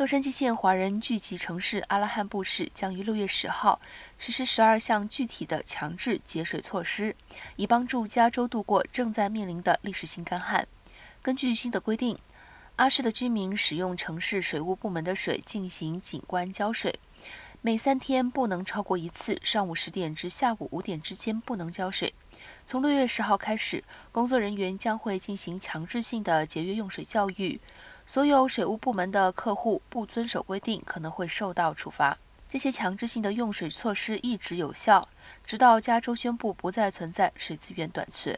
洛杉矶县华人聚集城市阿拉汉布市将于六月十号实施十二项具体的强制节水措施，以帮助加州度过正在面临的历史性干旱。根据新的规定，阿市的居民使用城市水务部门的水进行景观浇水，每三天不能超过一次，上午十点至下午五点之间不能浇水。从六月十号开始，工作人员将会进行强制性的节约用水教育。所有水务部门的客户不遵守规定，可能会受到处罚。这些强制性的用水措施一直有效，直到加州宣布不再存在水资源短缺。